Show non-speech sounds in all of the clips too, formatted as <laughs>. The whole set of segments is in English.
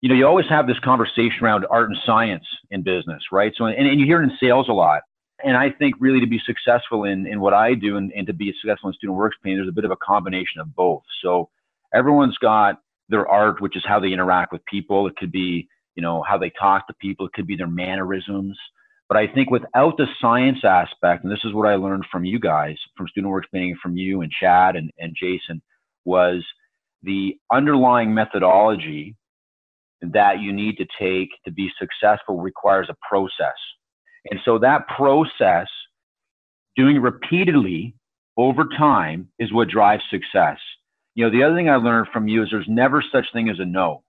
you know, you always have this conversation around art and science in business, right? So, and, and you hear it in sales a lot. And I think really to be successful in, in what I do and, and to be successful in student works painting, there's a bit of a combination of both. So everyone's got their art, which is how they interact with people. It could be, you know, how they talk to people. It could be their mannerisms. But I think without the science aspect, and this is what I learned from you guys, from Student Works Painting, from you and Chad and, and Jason, was the underlying methodology that you need to take to be successful requires a process. And so that process, doing repeatedly over time, is what drives success. You know, the other thing I learned from you is there's never such thing as a no.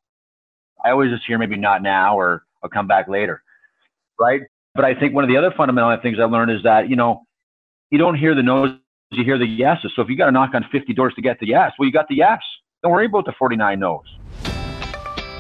I always just hear maybe not now or I'll come back later, right? But I think one of the other fundamental things I learned is that, you know, you don't hear the no's, you hear the yeses. So if you got to knock on 50 doors to get the yes, well, you got the yes. Don't worry about the 49 no's.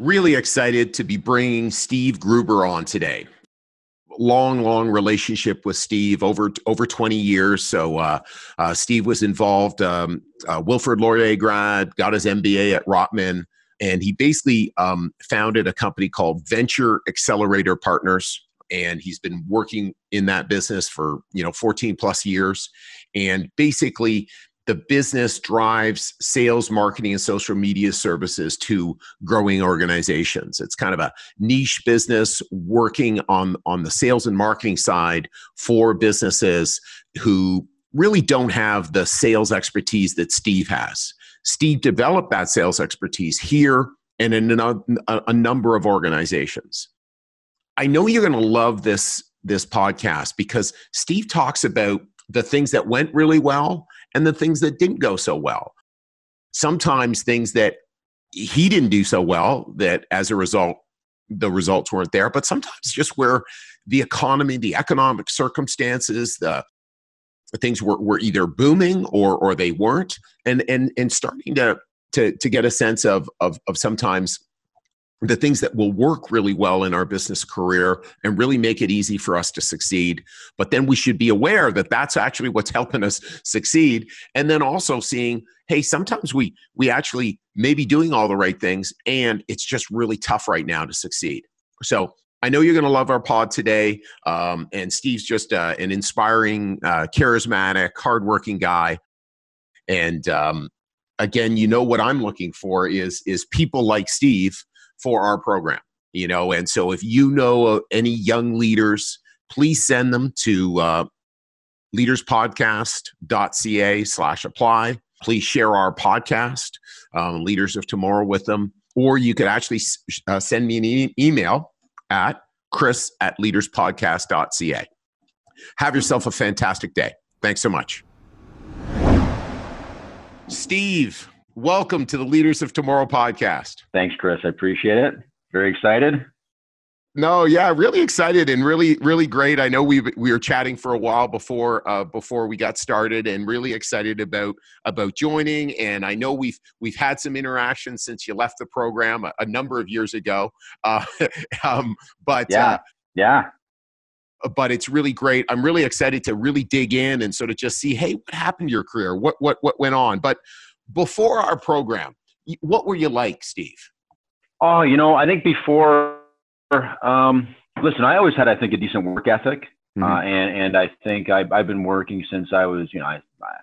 Really excited to be bringing Steve Gruber on today. Long, long relationship with Steve over over 20 years. So uh, uh, Steve was involved. Um, uh, Wilfrid Laurier grad, got his MBA at Rotman, and he basically um, founded a company called Venture Accelerator Partners. And he's been working in that business for you know 14 plus years, and basically the business drives sales, marketing, and social media services to growing organizations. It's kind of a niche business working on, on the sales and marketing side for businesses who really don't have the sales expertise that Steve has. Steve developed that sales expertise here and in a, a number of organizations. I know you're going to love this this podcast because Steve talks about the things that went really well and the things that didn't go so well. Sometimes things that he didn't do so well that as a result the results weren't there but sometimes just where the economy the economic circumstances the things were, were either booming or or they weren't and and and starting to to to get a sense of of of sometimes the things that will work really well in our business career and really make it easy for us to succeed. But then we should be aware that that's actually what's <laughs> helping us succeed. And then also seeing, hey, sometimes we we actually may be doing all the right things, and it's just really tough right now to succeed. So I know you're going to love our pod today. Um, and Steve's just uh, an inspiring, uh, charismatic, hardworking guy. And um, again, you know what I'm looking for is is people like Steve for our program you know? And so if you know any young leaders please send them to uh, leaderspodcast.ca slash apply. Please share our podcast um, leaders of tomorrow with them. Or you could actually uh, send me an e- email at chris at leaderspodcast.ca have yourself a fantastic day. Thanks so much. Steve Welcome to the Leaders of Tomorrow podcast. Thanks, Chris. I appreciate it. Very excited. No, yeah, really excited and really, really great. I know we we were chatting for a while before uh, before we got started, and really excited about about joining. And I know we've we've had some interaction since you left the program a, a number of years ago. Uh, <laughs> um, but yeah, uh, yeah, but it's really great. I'm really excited to really dig in and sort of just see, hey, what happened to your career? What what what went on? But before our program, what were you like, Steve? Oh, you know, I think before, um, listen, I always had, I think, a decent work ethic. Mm-hmm. Uh, and, and I think I've, I've been working since I was, you know, I, I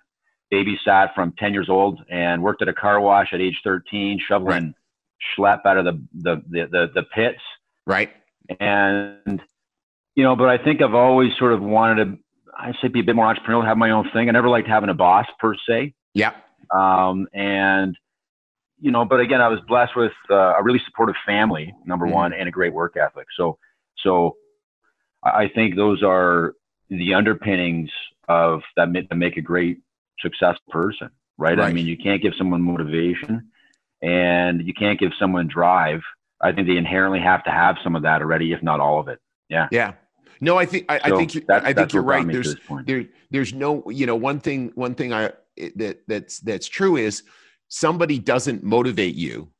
babysat from 10 years old and worked at a car wash at age 13, shoveling right. schlep out of the, the, the, the, the pits. Right. And, you know, but I think I've always sort of wanted to, I say be a bit more entrepreneurial, have my own thing. I never liked having a boss per se. Yeah. Um, and, you know, but again, I was blessed with uh, a really supportive family, number mm-hmm. one, and a great work ethic. So, so I think those are the underpinnings of that make a great successful person, right? right? I mean, you can't give someone motivation and you can't give someone drive I think they inherently have to have some of that already, if not all of it. Yeah. Yeah. No, I think I, So I think you, I think you're right. There's there there's no you know one thing one thing I that that's that's true is somebody doesn't motivate you,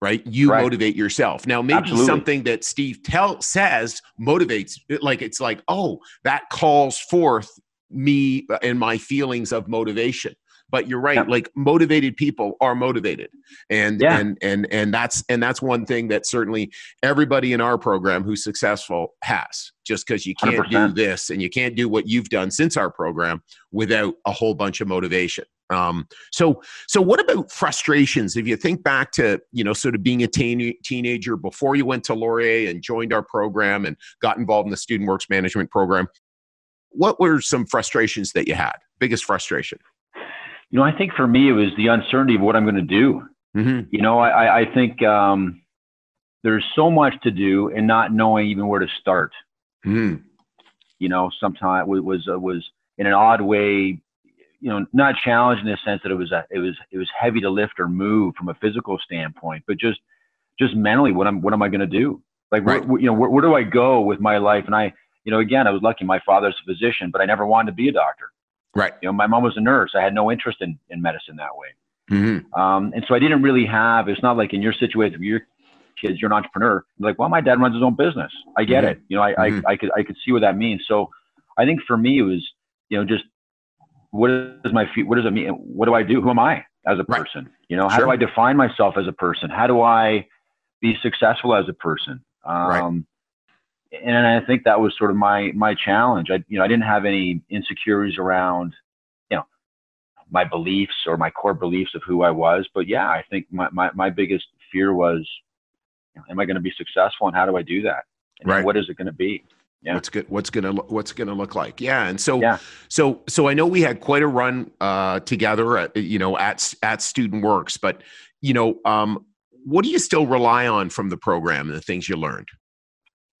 right? You Right. motivate yourself. Now maybe Absolutely. something that Steve tell says motivates like it's like oh that calls forth me and my feelings of motivation. But you're right. Yeah. Like motivated people are motivated, and Yeah. and and and that's and that's one thing that certainly everybody in our program who's successful has just because you can't do 100%. this and you can't do what you've done since our program without a whole bunch of motivation um, so so what about frustrations if you think back to you know sort of being a teen, teenager before you went to laurier and joined our program and got involved in the student works management program what were some frustrations that you had biggest frustration You know, I think for me, it was the uncertainty of what I'm going to do. mm-hmm. You know, I, I- think um, there's so much to do and not knowing even where to start. Mm-hmm. You know, sometimes was was, uh, was in an odd way, you know, not challenged in the sense that it was a, it was it was heavy to lift or move from a physical standpoint, but just just mentally, what am what am I going to do? Like, Right. where- you know, where, where do I go with my life? And I, you know, again, I was lucky. My father's a physician, but I never wanted to be a doctor. Right You know, my mom was a nurse. I had no interest in in medicine that way. mm-hmm. Um, and so I didn't really have, it's not like in your situation, your kids, you're an entrepreneur. You're like, well, my dad runs his own business. I get Mhm. it. You know, I, Mhm. I, I could, I could see what that means. So I think for me, it was, you know, just what is my, fe- what does it mean? What do I do? Who am I as a Right. person? You know, how Sure. do I define myself as a person? How do I be successful as a person? Right. And I think that was sort of my, my challenge. I, you know, I didn't have any insecurities around, you know, my beliefs or my core beliefs of who I was. But yeah, I think my, my, my biggest fear was, you know, am I going to be successful and how do I do that? And Right. what is it going to be? Yeah. what's good what's gonna what's gonna look like yeah and so Yeah. so so i know we had quite a run uh together at, you know at at student works but you know um what do you still rely on from the program and the things you learned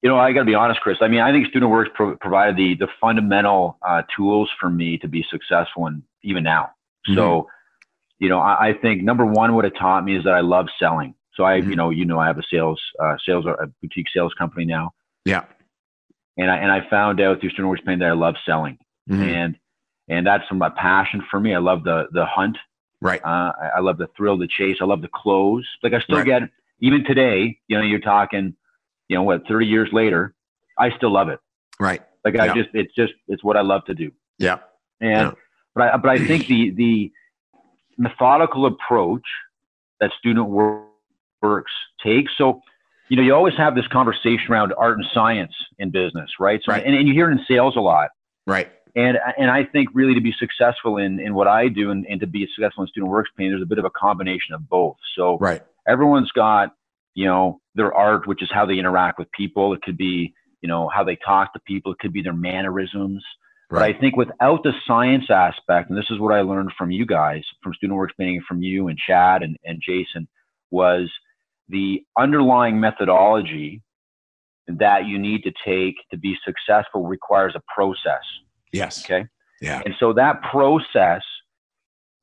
You know, I got to be honest, Chris. I mean, I think Student Works pro- provided the the fundamental uh, tools for me to be successful, and even now. So, you know, I, I think number one, what it taught me is that I love selling. So I, Mhm. you know, you know, I have a sales uh, sales a boutique sales company now, yeah and I and I found out through Student Works Pain that I love selling, Mhm. and and that's my passion for me. I love the the hunt. right Uh, I, I love the thrill, the chase. I love the close. Like I still Right. get even today. You know, you're talking, you know, what 30 years later, I still love it. right Like I just, it's just, it's what I love to do. yeah And, Yeah. but I, but I think the, the methodical approach that student Wor- works takes. So, you know, you always have this conversation around art and science in business, right? So, Right. And, and you hear it in sales a lot. right And, and I think really to be successful in, in what I do and, and to be successful in student works painting, there's a bit of a combination of both. So right everyone's got, you know, their art, which is how they interact with people. It could be, you know, how they talk to people. It could be their mannerisms. But I think without the science aspect, and this is what I learned from you guys, from Student Works Painting, from you and Chad and, and Jason, was the underlying methodology that you need to take to be successful requires a process. yes Okay. yeah And so that process,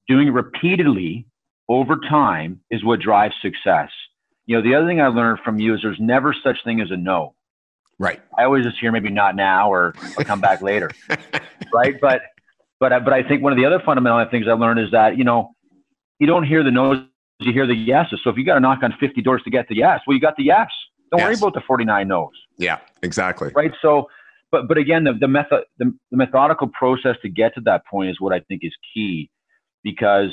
doing repeatedly over time, is what drives success. You know, the other thing I learned from you is there's never such thing as a no. right I always just hear maybe not now or I'll come back later, <laughs> right? But but I- but I think one of the other fundamental things I learned is that you know you don't hear the no's, you hear the yeses. So if you got to knock on 50 doors to get the yes, well, you got the yes. Don't worry about the 49 no's yeah exactly right? So, but but again, the the method the, the methodical process to get to that point is what I think is key, because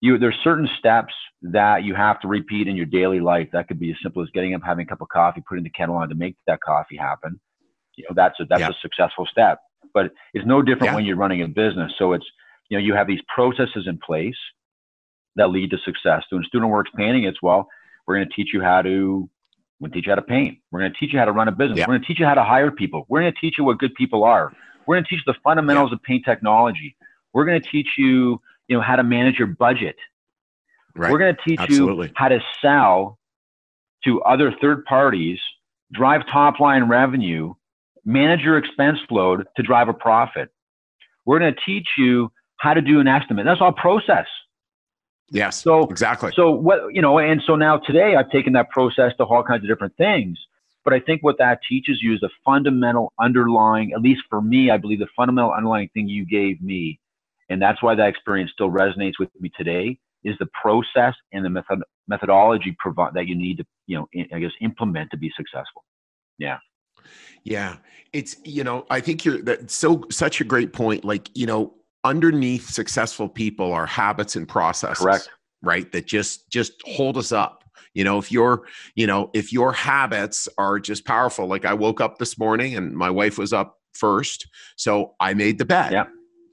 you there's certain steps that you have to repeat in your daily life. That could be as simple as getting up, having a cup of coffee, putting the kettle on to make that coffee happen. You know, that's a that's Yeah. a successful step. But it's no different Yeah. when you're running a business. So it's you know you have these processes in place that lead to success. So in student works painting, it's well, we're going to teach you how to we're going to teach you how to paint. We're going to teach you how to run a business. Yeah. We're going to teach you how to hire people. We're going to teach you what good people are. We're going to teach you the fundamentals of paint technology. We're going to teach you, you know, how to manage your budget. Right We're going to teach Absolutely. you how to sell to other third parties, drive top line revenue, manage your expense load to drive a profit. We're going to teach you how to do an estimate. That's all process. Yes. So exactly. So what you know, and so now today I've taken that process to all kinds of different things. But I think what that teaches you is the fundamental underlying, at least for me, I believe the fundamental underlying thing you gave me, and that's why that experience still resonates with me today, is the process and the method methodology provide that you need to, you know, I guess implement to be successful. Yeah. Yeah. It's, you know, I think you're that's so such a great point. Like, you know, underneath successful people are habits and processes. Correct. Right. That just just hold us up. You know, if your, you know, if your habits are just powerful, like I woke up this morning and my wife was up first. So I made the bed. Yeah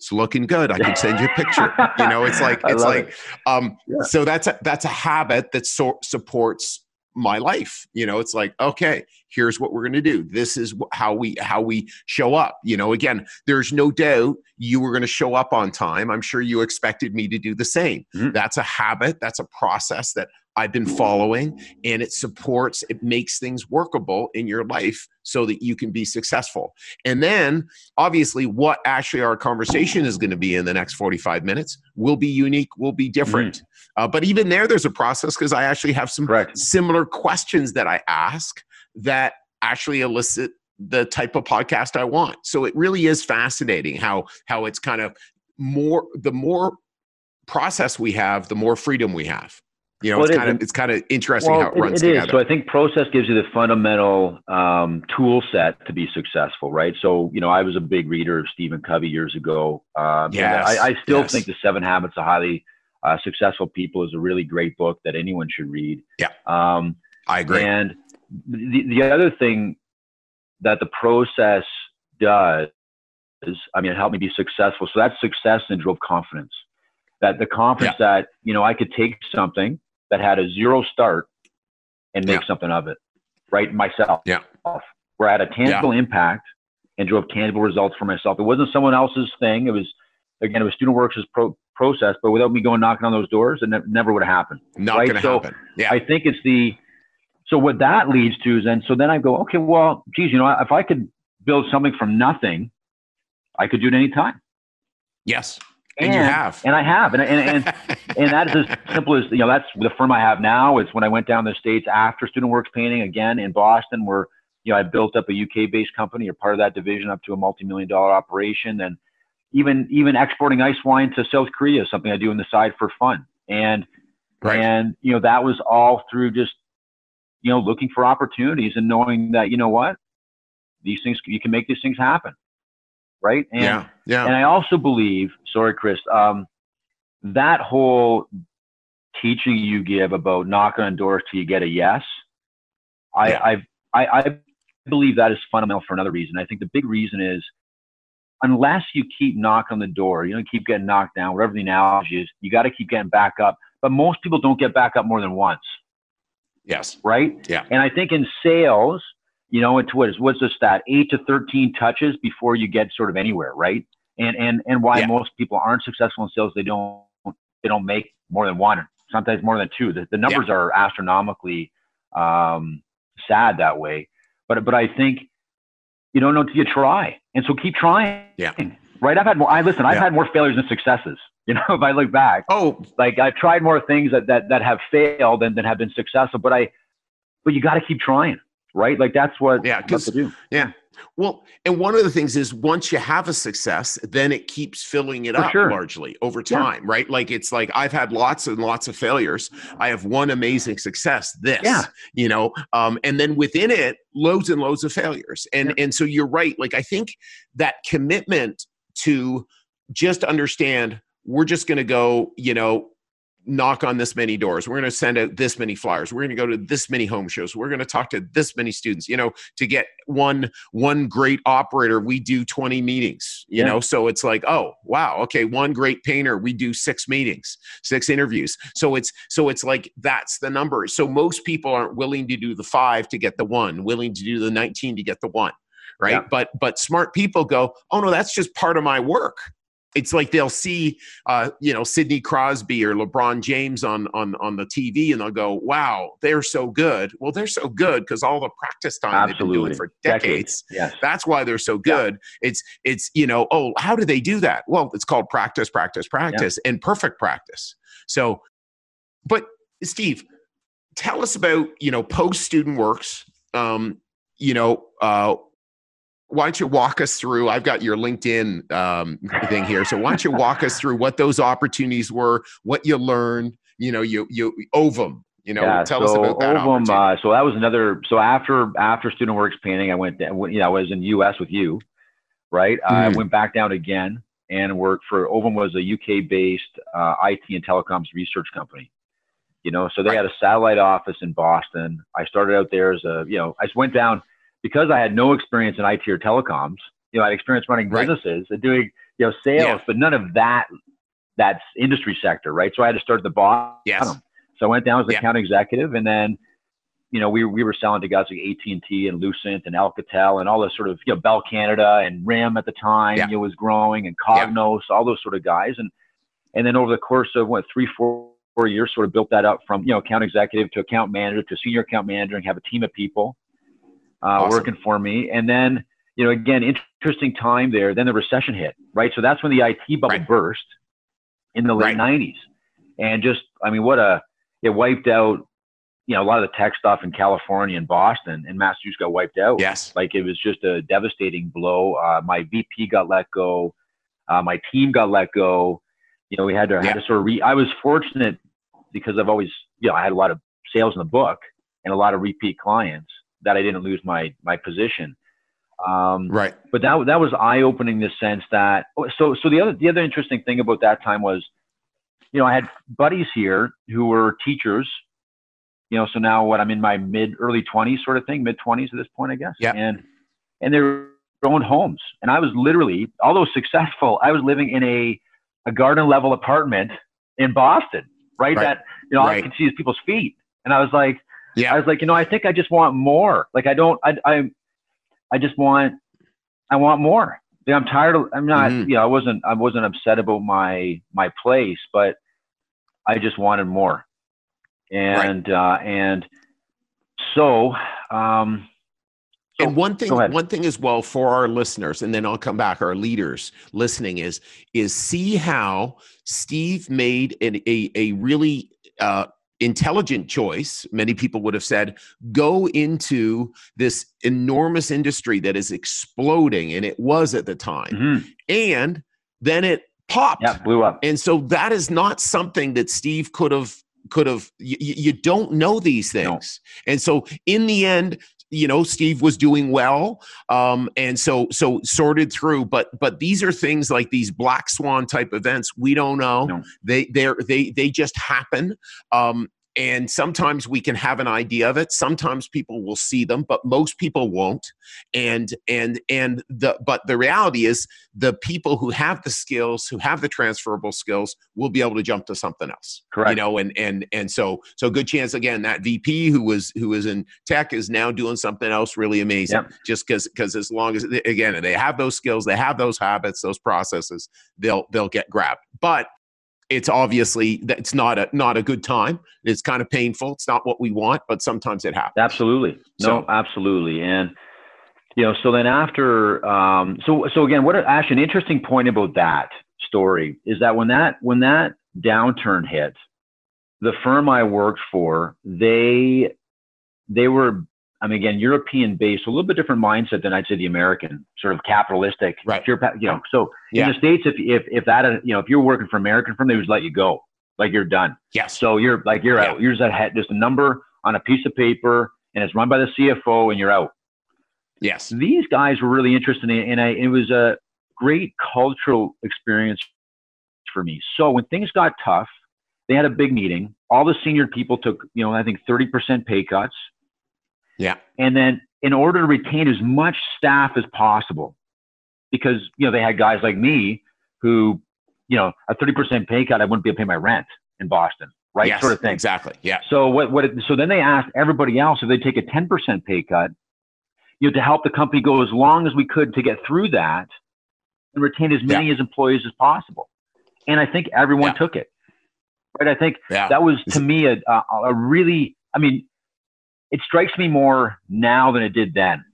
it's looking good. I can send you a picture. you know, it's like <laughs> it's like it. um yeah. so that's a that's a habit that so supports my life you know it's like okay here's what we're going to do this is how we how we show up you know again there's no doubt you were going to show up on time i'm sure you expected me to do the same mm-hmm. that's a habit that's a process that I've been following and it supports, it makes things workable in your life so that you can be successful. And then, obviously, what actually our conversation is going to be in the next 45 minutes will be unique, will be different. Mm-hmm. Uh, but even there, there's a process because I actually have some Correct. similar questions that I ask that actually elicit the type of podcast I want. So it really is fascinating how how it's kind of more the more process we have, the more freedom we have. You know, well, it's, it kind of, it's kind of interesting well, how it runs it, it together. Is. So I think process gives you the fundamental um, tool set to be successful, right? So, you know, I was a big reader of Stephen Covey years ago. Um, yes. I, I, still yes. think The Seven Habits of Highly uh, Successful People is a really great book that anyone should read. Yeah. Um, I agree. And the, the other thing that the process does is, I mean, it helped me be successful. So that success and drove confidence. That the confidence yeah. that, you know, I could take something that had a zero start and make yeah. something of it, right? Myself. Yeah. Where I had a tangible yeah. impact and drove tangible results for myself. It wasn't someone else's thing. It was, again, it was Student Works' pro- process, but without me going knocking on those doors, it ne- never would have happened. Not right? going to so happen. Yeah. I think it's the, so what that leads to is then, so then I go, okay, well, geez, you know, if I could build something from nothing, I could do it anytime. Yes. And, and, you have. And I have. And, and, and, <laughs> and that is as simple as, you know, that's the firm I have now. It's when I went down the States after Student Works Painting again in Boston, where, you know, I built up a UK based company or part of that division up to a multi million dollar operation. And even, even exporting ice wine to South Korea is something I do on the side for fun. And, right. and, you know, that was all through just, you know, looking for opportunities and knowing that, you know what, these things, you can make these things happen right? And, yeah, yeah. And I also believe, sorry, Chris, um, that whole teaching you give about knocking on doors till you get a yes, I, yeah. I, I, I believe that is fundamental for another reason. I think the big reason is unless you keep knocking on the door, you know, keep getting knocked down, whatever the analogy is, you got to keep getting back up. But most people don't get back up more than once. Yes. Right? Yeah. And I think in sales, you know, it's what is what's the stat? Eight to thirteen touches before you get sort of anywhere, right? And and and why yeah. most people aren't successful in sales, they don't they don't make more than one, sometimes more than two. The, the numbers yeah. are astronomically um, sad that way. But but I think you don't know until you try, and so keep trying. Yeah. Right. I've had more. I listen. I've yeah. had more failures than successes. <laughs> You know, if I look back. Oh. Like I've tried more things that that that have failed than than have been successful. But I, but you got to keep trying right? Like that's what yeah, because yeah. Well, and one of the things is once you have a success, then it keeps filling it For up sure. largely over time, yeah. right? Like it's like I've had lots and lots of failures. I have one amazing success, this, yeah. you know, um, and then within it, loads and loads of failures. And yeah. and so you're right. Like I think that commitment to just understand we're just going to go, you know, knock on this many doors. We're going to send out this many flyers. We're going to go to this many home shows. We're going to talk to this many students. You know, to get one one great operator, we do 20 meetings, you yeah. know. So it's like, oh, wow, okay, one great painter, we do 6 meetings, 6 interviews. So it's so it's like that's the number. So most people aren't willing to do the 5 to get the 1, willing to do the 19 to get the 1 right yeah. but but smart people go oh no that's just part of my work it's like they'll see uh, you know Sidney Crosby or LeBron James on on on the TV and they'll go, "Wow, they're so good." Well, they're so good because all the practice time Absolutely. they've been doing for decades. decades. Yes. That's why they're so good. Yeah. It's it's you know, oh, how do they do that? Well, it's called practice, practice, practice, yeah. and perfect practice. So but Steve, tell us about you know post student works. Um, you know, uh, why don't you walk us through? I've got your LinkedIn um, thing here, so why don't you walk us through what those opportunities were, what you learned? You know, you you Ovum. You know, yeah, tell so us about that. Ovum, uh, so that was another. So after after Student Works painting, I went. You know, I was in U.S. with you, right? Mm. I went back down again and worked for Ovum was a UK based uh, IT and telecoms research company. You know, so they had a satellite office in Boston. I started out there as a, you know, I went down because I had no experience in IT or telecoms. You know, I had experience running businesses right. and doing, you know, sales, yeah. but none of that, that's industry sector, right? So I had to start at the bottom. Yes. So I went down as an yeah. account executive and then you know, we, we were selling to guys like AT&T and Lucent and Alcatel and all those sort of, you know, Bell Canada and RIM at the time, yeah. you know, was growing and Cognos, all those sort of guys. And, and then over the course of what, three, four, four years, sort of built that up from, you know, account executive to account manager to senior account manager and have a team of people uh, awesome. working for me. And then, you know, again, interesting time there. Then the recession hit, right? So that's when the IT bubble right. burst in the late right. 90s. And just, I mean, what a, it wiped out you know, a lot of the tech stuff in California and Boston and Massachusetts got wiped out. Yes. Like it was just a devastating blow. Uh, my VP got let go. Uh, my team got let go. You know, we had to, yeah. had to sort of re, I was fortunate because I've always, you know, I had a lot of sales in the book and a lot of repeat clients that I didn't lose my, my position. Um, right. But that, that was eye opening the sense that, so, so the other, the other interesting thing about that time was, you know, I had buddies here who were teachers you know, so now what I'm in my mid early 20s sort of thing, mid 20s at this point, I guess. Yeah. And and they're own homes, and I was literally, although successful, I was living in a a garden level apartment in Boston, right? right. That you know right. I could see people's feet, and I was like, yeah, I was like, you know, I think I just want more. Like I don't, I I I just want, I want more. I'm tired of. I'm not. Mm-hmm. You know, I wasn't. I wasn't upset about my my place, but I just wanted more and right. uh, and so. Um, so, and one thing, one thing as well for our listeners, and then I'll come back. Our leaders listening is is see how Steve made an, a a really uh, intelligent choice. Many people would have said, go into this enormous industry that is exploding, and it was at the time, mm-hmm. and then it popped, yeah, blew up. And so that is not something that Steve could have could have you, you don't know these things no. and so in the end you know steve was doing well um, and so so sorted through but but these are things like these black swan type events we don't know no. they they they they just happen um, and sometimes we can have an idea of it. Sometimes people will see them but most people won't. And and and the but the reality is the people who have the skills who have the transferable skills will be able to jump to something else correct. you know and and and so so good chance again that vp who was who was in tech is now doing something else really amazing. Yep. just because because as long as again they have those skills they have those habits those processes they'll they'll get grabbed. But it's obviously it's not a not a good time. It's kind of painful. It's not what we want, but sometimes it happens. Absolutely, no, so, absolutely, and you know, so then after, um, so so again, what Ash, an interesting point about that story is that when that when that downturn hit, the firm I worked for, they they were I mean, again, European based, a little bit different mindset than I'd say the American, sort of capitalistic. Right. Pure, you know, so yeah. in the states, if if if that, uh, you know, if you're working for American firm, they would let you go, like you're done. Yes. So you're like you're yeah. out. You're just a just a number on a piece of paper, and it's run by the CFO, and you're out. Yes. These guys were really interested in, and I, it was a great cultural experience for me. So when things got tough, they had a big meeting. All the senior people took, you know, I think 30% pay cuts yeah. And then in order to retain as much staff as possible, because you know they had guys like me who, you know, a thirty percent pay cut, I wouldn't be able to pay my rent in Boston, right? Yes, sort of thing. Exactly. Yeah. So what? What? So then they asked everybody else if they take a ten percent pay cut, you know, to help the company go as long as we could to get through that and retain as many yeah. as employees as possible. And I think everyone yeah. took it. Right. I think yeah. that was to me a, a, a really. I mean, it strikes me more now than it did then.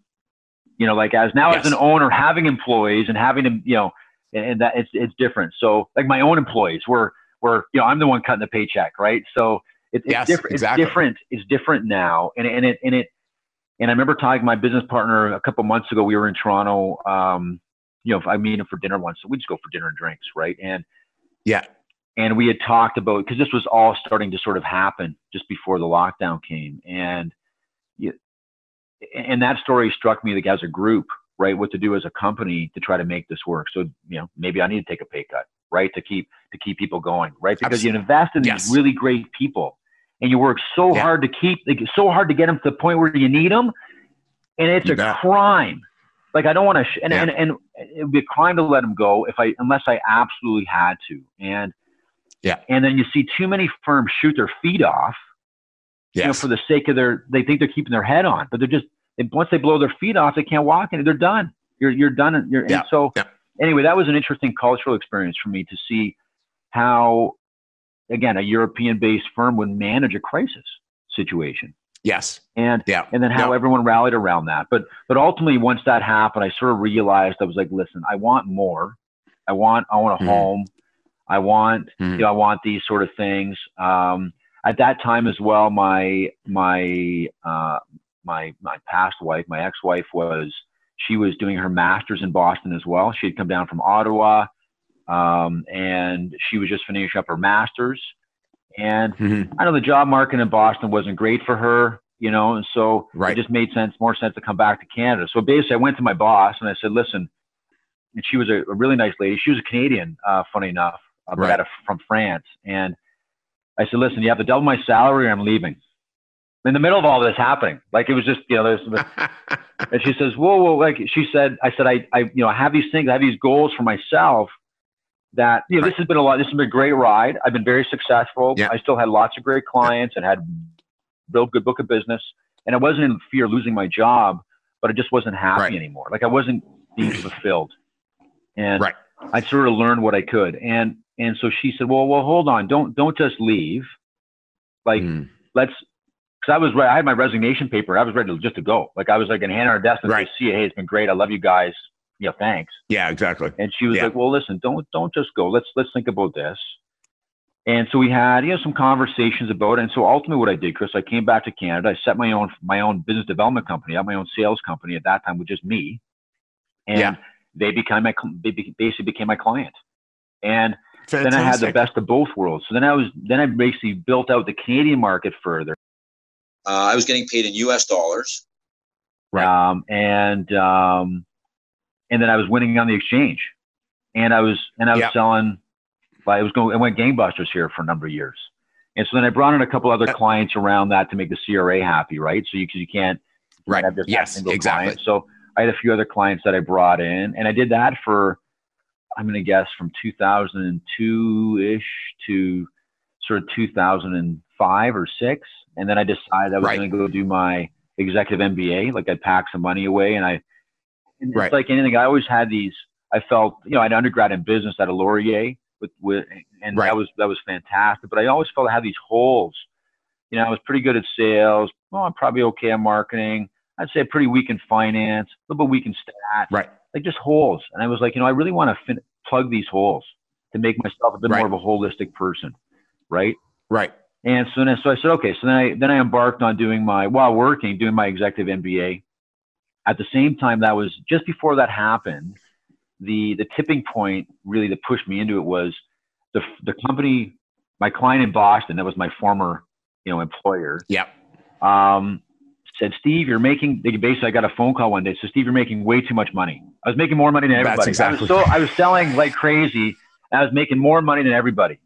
You know, like as now yes. as an owner, having employees and having them, you know, and, and that it's it's different. So like my own employees were were you know I'm the one cutting the paycheck, right? So It, it's Yes, different. exactly. It's different. It's different now, and and it and it. And I remember talking to my business partner a couple months ago. We were in Toronto. Um, you know, I meet him for dinner once. So we just go for dinner and drinks, right? And Yeah. and we had talked about because this was all starting to sort of happen just before the lockdown came, and and that story struck me like as a group, right? What to do as a company to try to make this work. So you know, maybe I need to take a pay cut, right, to keep to keep people going, right? Because you invest in Yes. these really great people, and you work so Yeah. hard to keep, like, so hard to get them to the point where you need them, and it's You a bet. crime. Like I don't want to, sh- and, Yeah. and and it would be a crime to let them go if I unless I absolutely had to, and Yeah. and then you see too many firms shoot their feet off you know, for the sake of their, they think they're keeping their head on, but they're just, and once they blow their feet off, they can't walk and they're done. You're, you're done. And you're, Yeah, and so yeah. anyway, that was an interesting cultural experience for me to see how, again, a European based firm would manage a crisis situation yes. and, Yeah. and then how No. everyone rallied around that. But, but ultimately once that happened, I sort of realized I was like, listen, I want more. I want, I want a Mhm. home. I want, Mhm. you know, I want these sort of things. Um, at that time as well, my my uh, my my past wife, my ex-wife, was she was doing her master's in Boston as well. She had come down from Ottawa, um, and she was just finishing up her master's. And Mhm. I know the job market in Boston wasn't great for her, you know, and so Right. it just made sense, more sense to come back to Canada. So basically, I went to my boss and I said, "Listen," and she was a, a really nice lady. She was a Canadian, uh, funny enough, uh, but Right. from France. And I said, "Listen, you have to double my salary, or I'm leaving." In the middle of all this happening, like it was just, you know, there's. <laughs> And she says, "Whoa, whoa!" Like she said, I said, I, I, you know, I have these things, I have these goals for myself. That you know, this has been a lot. This has been a great ride. I've been very successful. Yeah. I still had lots of great clients and had real good book of business. And I wasn't in fear of losing my job, but I just wasn't happy Right. anymore. Like I wasn't being <clears throat> fulfilled. And Right. I sort of learned what I could. And and so she said, "Well, well, hold on. Don't don't just leave. Like Mhm. let's because I was re- I had my resignation paper. I was ready to, just to go. Like I was like in hand on her desk and Right. say, "See, hey, it's been great. I love you guys. Yeah, thanks." Yeah, exactly. And she was Yeah. like, "Well, listen, don't don't just go. Let's let's think about this." And so we had you know some conversations about it. And so ultimately, what I did, Chris, I came back to Canada. I set my own my own business development company. I had my own sales company at that time with just me, and Yeah. they became my they basically became my client. And Fantastic. then I had the best of both worlds. So then I was then I basically built out the Canadian market further. Uh, I was getting paid in U.S. dollars. Right. Um, and um, and then I was winning on the exchange, and I was and I was Yeah. selling. I was going. I went gangbusters here for a number of years, and so then I brought in a couple other clients around that to make the CRA happy, right? So you cause you can't Right. can't have just Yes, single exactly. client. So I had a few other clients that I brought in, and I did that for I'm going to guess from 2002 ish to sort of 2005 or six, and then I decided I was Right. going to go do my executive MBA. Like I'd pack some money away, and I and Right. it's like anything. I always had these. I felt you know I had undergrad in business at a Laurier with with, and Right. that was that was fantastic. But I always felt I had these holes. You know, I was pretty good at sales. Well, I'm probably okay at marketing. I'd say pretty weak in finance, a little bit weak in stats Right. Like just holes. And I was like, you know, I really want to fin- plug these holes to make myself a bit Right. more of a holistic person, right? Right. And so then, so I said, okay. So then I then I embarked on doing my while working, doing my executive MBA. At the same time, that was just before that happened. The the tipping point really that pushed me into it was the the company, my client in Boston, that was my former you know employer Yeah. um, said, Steve, you're making, they basically, I got a phone call one day. So Steve, you're making way too much money. I was making more money than everybody. That's exactly- I was, so, I was selling like crazy. I was making more money than everybody.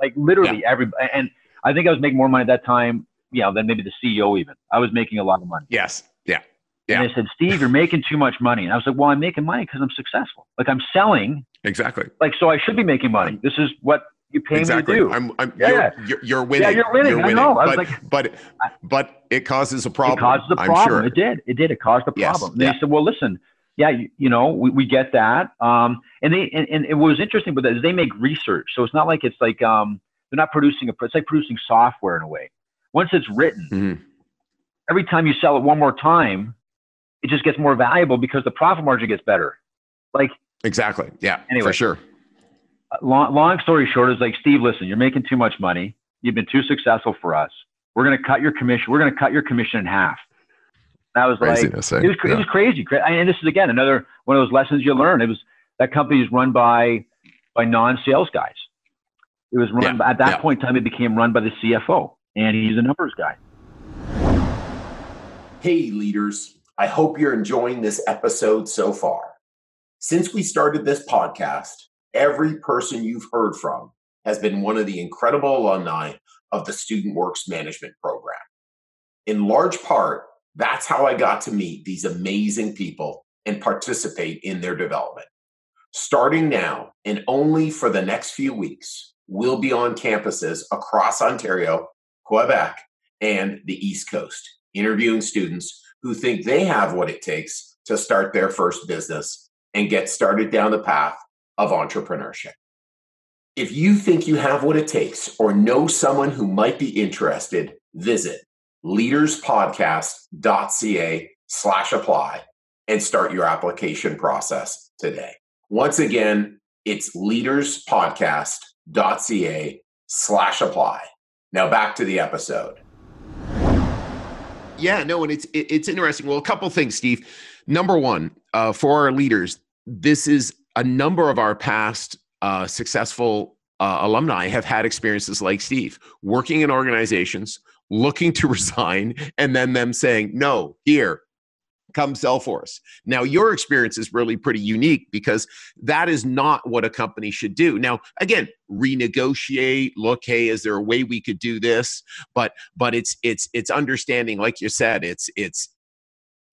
Like literally every, and I think I was making more money at that time, you know, than maybe the CEO even. I was making a lot of money. Yes. Yeah. Yeah. And they said, Steve, you're making too much money. And I was like, well, I'm making money because I'm successful. Like I'm selling, Exactly. like, so I should be making money. This is what you pay exactly. me to do. I'm, I'm, Yeah, you're, yeah. You're, you're winning. you're winning. I know. I was but, like- but, but it causes a problem. It caused I'm problem. sure. It did. It did. It caused Yes. problem. And They said, well, listen, yeah, you, you know, we, we get that. Um, and they, and, and it was interesting with that is they make research. So it's not like it's like, um, they're not producing a, it's like producing software in a way. Once it's written, Mhm. every time you sell it one more time, it just gets more valuable because the profit margin gets better. Like Exactly. Yeah. Anyway. For sure. Long, long story short is like, Steve, listen, you're making too much money. You've been too successful for us. We're going to cut your commission. We're going to cut your commission in half. That was like, it was, eh? yeah. it was crazy. And this is again, another one of those lessons you learn. It was that company is run by, by non-sales guys. It was run yeah. at that yeah. point in time. It became run by the CFO and he's a numbers guy. Hey, leaders. I hope you're enjoying this episode so far. Since we started this podcast, every person you've heard from has been one of the incredible alumni of the Student Works Management Program. In large part, that's how I got to meet these amazing people and participate in their development. Starting now and only for the next few weeks, we'll be on campuses across Ontario, Quebec, and the East Coast, interviewing students who think they have what it takes to start their first business and get started down the path of entrepreneurship. If you think you have what it takes or know someone who might be interested, visit leaderspodcast.ca slash apply and start your application process today. Once again, it's leaderspodcast.ca slash apply. Now back to the episode. Yeah, no, and it's it's interesting. Well, a couple things, Steve. Number one, uh, for our leaders, this is a number of our past uh, successful uh, alumni have had experiences like Steve, working in organizations, looking to <laughs> resign, and then them saying, no, here, come sell for us. Now, your experience is really pretty unique because that is not what a company should do. Now, again, renegotiate, look, hey, is there a way we could do this? But but it's it's it's understanding, like you said, it's it's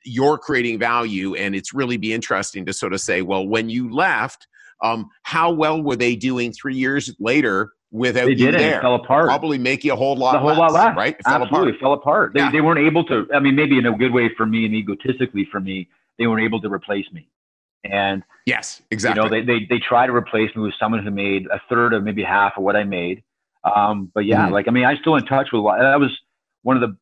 you're creating value and it's really be interesting to sort of say well when you left um, how well were they doing three years later without they you there? It fell apart. Probably make you a whole lot, a whole less, lot less, right? It fell Absolutely, apart. fell apart. They, yeah. they weren't able to. I mean, maybe in a good way for me and egotistically for me, they weren't able to replace me. And yes, exactly. You know, they they they tried to replace me with someone who made a third of maybe half of what I made. Um, but yeah, mm like I mean, I'm still in touch with a lot. That was one of the.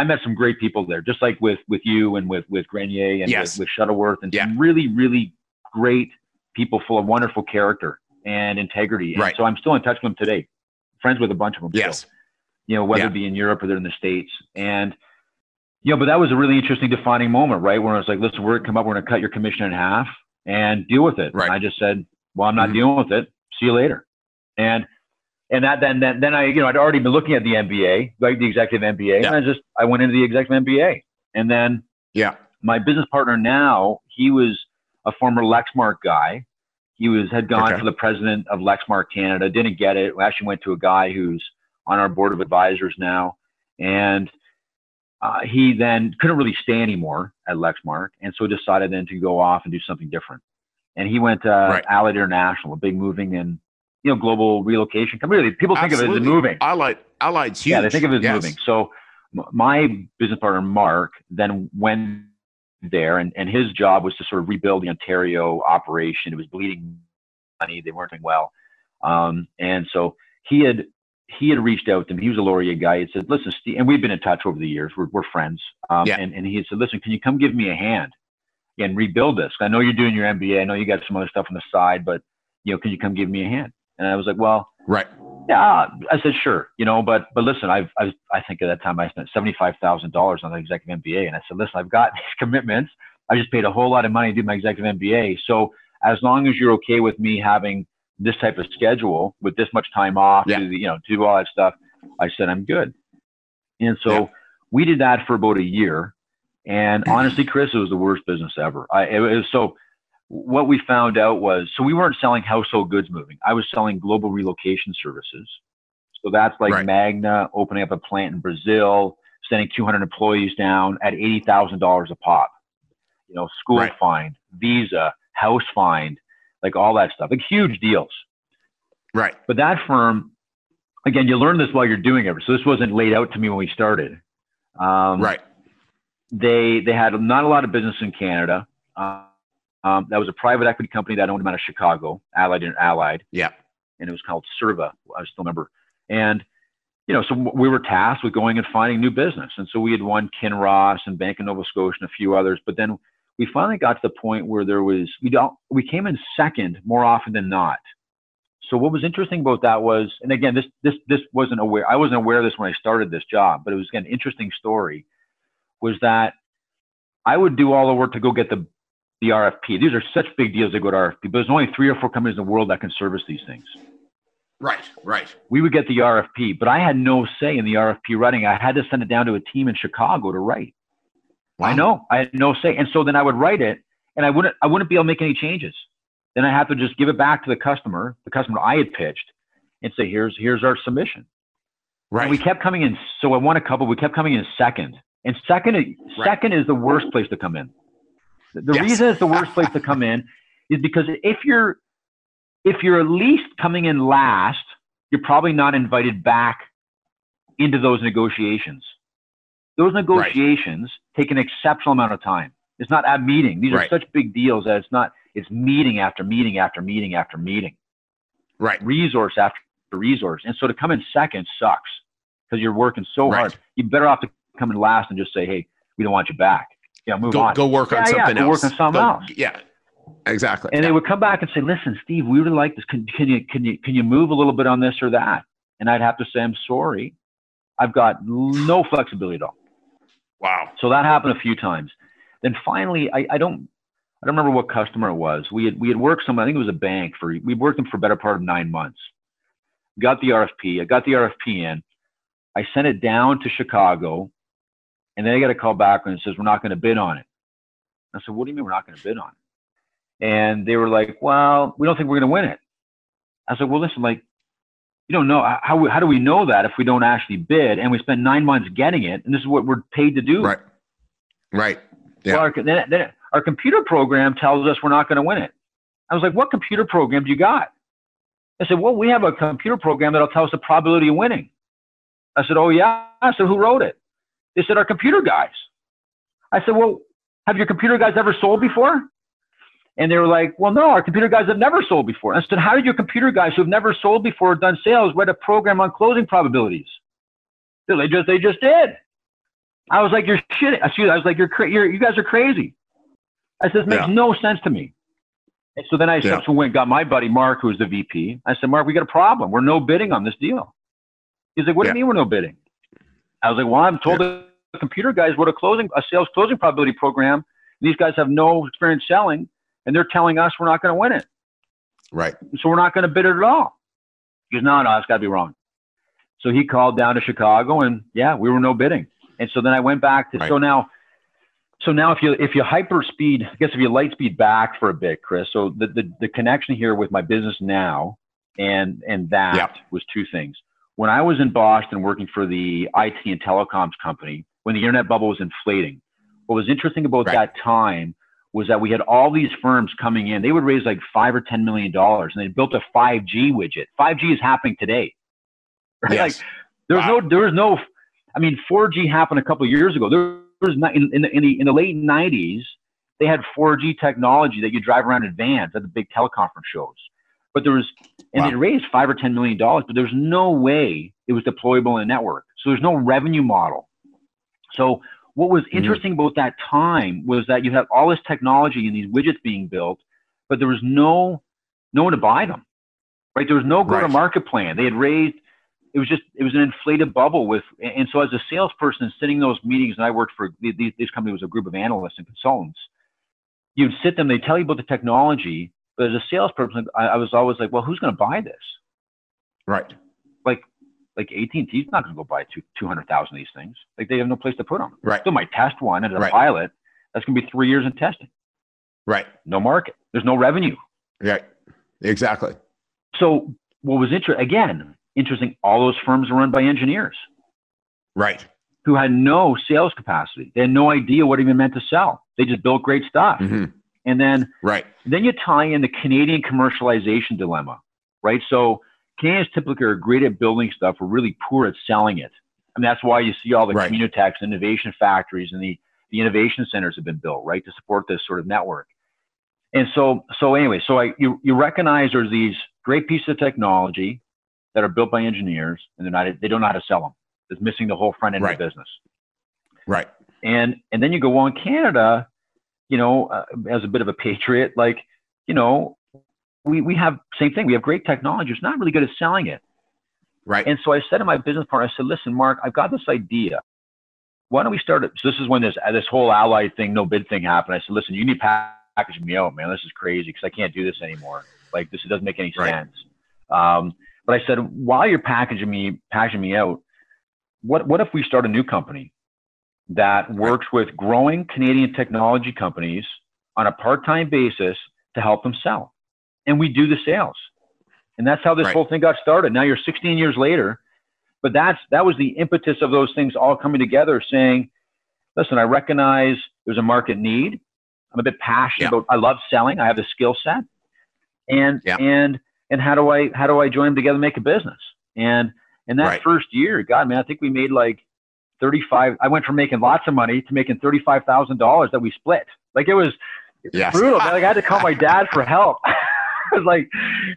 I met some great people there, just like with with you and with with Grenier and yes. with, with Shuttleworth and yeah. some really really great people full of wonderful character and integrity. And right. so I'm still in touch with them today. Friends with a bunch of them. Yes. Still, you know, whether yeah. it be in Europe or they're in the States. And, you know, but that was a really interesting defining moment, right? Where I was like, listen, we're going to come up, we're going to cut your commission in half and deal with it. Right. And I just said, well, I'm not mm-hmm. dealing with it. See you later. And, and that then, then, then I, you know, I'd already been looking at the MBA, like the executive MBA. Yeah. And I just, I went into the executive MBA. And then, yeah, my business partner now, he was a former Lexmark guy. He was had gone Okay. for the president of Lexmark Canada, didn't get it. We actually went to a guy who's on our board of advisors now, and uh, he then couldn't really stay anymore at Lexmark, and so decided then to go off and do something different. And he went to Right. Allied International, a big moving and you know global relocation company. Really, People think of it as moving. Allied, Allied's huge. Yeah, they think of it as yes. moving. So my business partner Mark then went there, and, and his job was to sort of rebuild the Ontario operation. It was bleeding money; they weren't doing well, um, and so he had he had reached out to me. He was a Laurier guy. He said, "Listen, Steve," and we've been in touch over the years. We're we're friends. Um, Yeah. and and he had said, "Listen, can you come give me a hand and rebuild this? I know you're doing your MBA. I know you got some other stuff on the side, but you know, can you come give me a hand?" And I was like, "Well." Right. Yeah, I said sure, you know, but but listen, I've, I I think at that time I spent seventy five thousand dollars on the executive MBA, and I said, listen, I've got <laughs> these commitments. I just paid a whole lot of money to do my executive MBA. So as long as you're okay with me having this type of schedule with this much time off, Yeah. to, you know, to do all that stuff, I said I'm good. And so Yeah. we did that for about a year, and <clears throat> honestly, Chris, it was the worst business ever. I it was so what we found out was so we weren't selling household goods moving. I was selling global relocation services. So that's like Right. Magna opening up a plant in Brazil, sending 200 employees down at $80,000 a pop. You know, school Right. find, visa, house find, like all that stuff, like huge deals. Right. But that firm, again, you learn this while you're doing it. So this wasn't laid out to me when we started. Um, Right. they they had not a lot of business in Canada. Um, um, that was a private equity company that owned them out of Chicago, Allied and Allied, Yeah. and it was called SIRVA. I still remember. And you know, so we were tasked with going and finding new business. And so we had won Kinross and Bank of Nova Scotia and a few others. But then we finally got to the point where there was we don't we came in second more often than not. so what was interesting about that was, and again, this this this wasn't aware. I wasn't aware of this when I started this job, but it was again, an interesting story. Was that I would do all the work to go get the the RFP. These are such big deals that go to RFP, but there's only three or four companies in the world that can service these things. Right, right. We would get the RFP, but I had no say in the RFP writing. I had to send it down to a team in Chicago to write. Wow. I know I had no say, and so then I would write it, and I wouldn't I wouldn't be able to make any changes. Then I have to just give it back to the customer, the customer I had pitched, and say, "Here's here's our submission." Right. And we kept coming in. So I won a couple. We kept coming in second, and second right. second is the worst place to come in. The yes. reason it's the worst place to come in is because if you're if you're at least coming in last, you're probably not invited back into those negotiations. Those negotiations right. take an exceptional amount of time. It's not a meeting. These right. are such big deals that it's not, it's meeting after meeting after meeting after meeting. Right. Resource after resource. And so to come in second sucks because you're working so right. hard. You're better off to come in last and just say, hey, we don't want you back. Yeah, move go, on. Go work on something yeah, else. Work on something go, else. Yeah, exactly. And yeah. they would come back and say, "Listen, Steve, we really like this. Can, can you can you can you move a little bit on this or that?" And I'd have to say, "I'm sorry, I've got no flexibility at all." Wow. So that happened a few times. Then finally, I, I don't I don't remember what customer it was. We had we had worked some. I think it was a bank for we worked them for a better part of nine months. Got the RFP. I got the RFP in. I sent it down to Chicago, and then I got a call back and it says we're not going to bid on it. I said, what do you mean we're not going to bid on it? And they were like, well, we don't think we're going to win it. I said, well, listen, like, you don't know how, how do we know that if we don't actually bid and we spend nine months getting it and this is what we're paid to do. Right. Right. Yeah. Well, our, then, then our computer program tells us we're not going to win it. I was like, what computer program do you got? I said, well, we have a computer program that'll tell us the probability of winning. I said, oh yeah. I said, who wrote it? They said, our computer guys. I said, well, have your computer guys ever sold before? And they were like, well, no, our computer guys have never sold before. And I said, how did your computer guys who have never sold before done sales write a program on closing probabilities? They just, they just did. I was like, you're shitting. I was like, you're, you're you guys are crazy. I said, this makes yeah. no sense to me. And so then I yeah. subsequently got my buddy Mark, who's the VP. I said, Mark, we got a problem. We're no bidding on this deal. He's like, what yeah. do you mean we're no bidding? I was like, well, I'm told yeah computer guys wrote a closing, a sales closing probability program. These guys have no experience selling, and they're telling us we're not going to win it. Right. So we're not going to bid it at all. He goes, no, no, it's got to be wrong. So he called down to Chicago, and yeah, we were no bidding. And so then I went back to right. so now. So now, if you if you hyper speed, I guess if you light speed back for a bit, Chris. So the the, the connection here with my business now and and that yep. was two things. When I was in Boston working for the IT and telecoms company, when the internet bubble was inflating. What was interesting about right. that time was that we had all these firms coming in. They would raise like five or ten million dollars, and they built a 5G widget. 5G is happening today. <laughs> Right? Yes. Like there's wow. no, there was no. I mean, 4G happened a couple of years ago. There was not in, in, the, in the in the late 90s. They had 4G technology that you drive around in vans at the big teleconference shows. But there was, and wow. they raised five or ten million dollars, but there's no way it was deployable in a network. So there's no revenue model. So what was mm-hmm. interesting mm-hmm. about that time was that you had all this technology and these widgets being built, but there was no no one to buy them. Right? There was no go-to-market plan. They had raised. It was just it was an inflated bubble with. And so as a salesperson sitting in those meetings, and I worked for these, this company was a group of analysts and consultants. You'd sit them. They tell you about the technology, but as a salesperson, I, I was always like, well, who's going to buy this? Right. Like like AT&T's not going to go buy two, 200,000 of these things. Like they have no place to put them. Right. Still might test one as a right. pilot. That's going to be three years in testing. Right. No market. There's no revenue. Right. Exactly. So what was interesting, again, interesting, all those firms are run by engineers. Right. Who had no sales capacity. They had no idea what even meant to sell. They just built great stuff. Mm-hmm. And then, right. then you tie in the Canadian commercialization dilemma, right? So Canadians typically are great at building stuff. We're really poor at selling it. And that's why you see all the right. Communitech's innovation factories and the, the innovation centers have been built, right, to support this sort of network. And so, so anyway, so I, you, you recognize there's these great pieces of technology that are built by engineers and they're not, they don't know how to sell them. It's missing the whole front end right. of the business. Right. And, and then you go, well, in Canada, you know, uh, as a bit of a patriot, like, you know, we, we have same thing. We have great technology. It's not really good at selling it. Right. And so I said to my business partner, I said, listen, Mark, I've got this idea. Why don't we start it? So this is when this, this whole ally thing, no bid thing happened. I said, listen, you need to package me out, man. This is crazy because I can't do this anymore. Like this doesn't make any Right. sense. Um, but I said, while you're packaging me, packaging me out, what, what if we start a new company that works with growing Canadian technology companies on a part-time basis to help them sell? And we do the sales. And that's how this Right. whole thing got started. Now you're 16 years later, but that's that was the impetus of those things all coming together saying, listen, I recognize there's a market need. I'm a bit passionate Yeah. about I love selling. I have the skill set. And Yeah. and and how do I how do I join them together and make a business? And in that Right. first year, God man, I think we made like 35 I went from making lots of money to making $35,000 that we split. Like it was Yes. brutal. man. Like I had to call my dad for help. <laughs> I was like,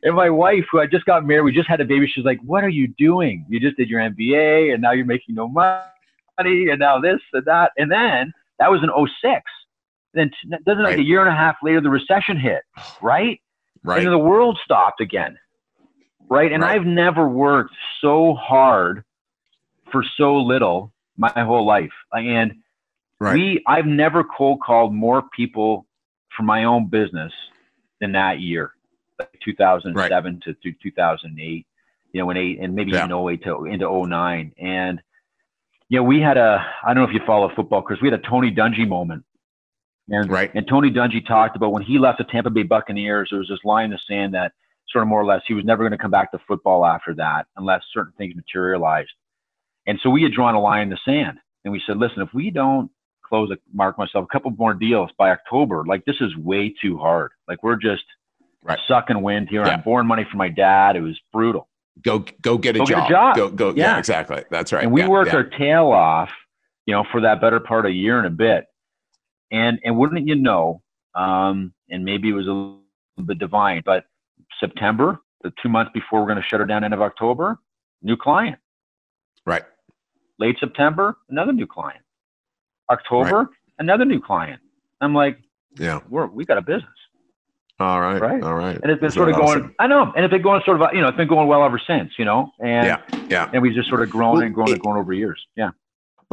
and my wife, who I just got married, we just had a baby. She's like, "What are you doing? You just did your MBA, and now you're making no money, and now this and that." And then that was in 06. Then doesn't like a year and a half later, the recession hit, right? And Right. then the world stopped again, right? And Right. I've never worked so hard for so little my whole life, and Right. we I've never cold called more people for my own business than that year, like 2007 to through 2008. You know, when eight and maybe Yeah. even 08 to into 09. And you know, we had a I don't know if you follow football, Chris. We had a Tony Dungy moment. And Right. and Tony Dungy talked about when he left the Tampa Bay Buccaneers, there was this line in the sand that sort of more or less he was never going to come back to football after that unless certain things materialized. And so we had drawn a line in the sand and we said, listen, if we don't close a mark myself a couple more deals by October, like this is way too hard. Like we're just Right. sucking wind here. Yeah. I'm borrowing money from my dad. It was brutal. Go go get a Go get a job. job. Go go. Yeah. Yeah. Exactly. That's right. and we Yeah, worked our tail off, you know, for that better part of a year and a bit. And and wouldn't you know, um, and maybe it was a little bit divine, but September, the two months before we're going to shut her down, end of October, new client. Right. Late September, another new client. October, another new client. I'm like, Yeah. we're we got a business, All right. Right. All right. and it's been Isn't sort of that going. I know, and it's been going sort of, you know, it's been going well ever since, you know, and Yeah. Yeah. and we've just sort of grown Well, and grown it- and grown over years. Yeah.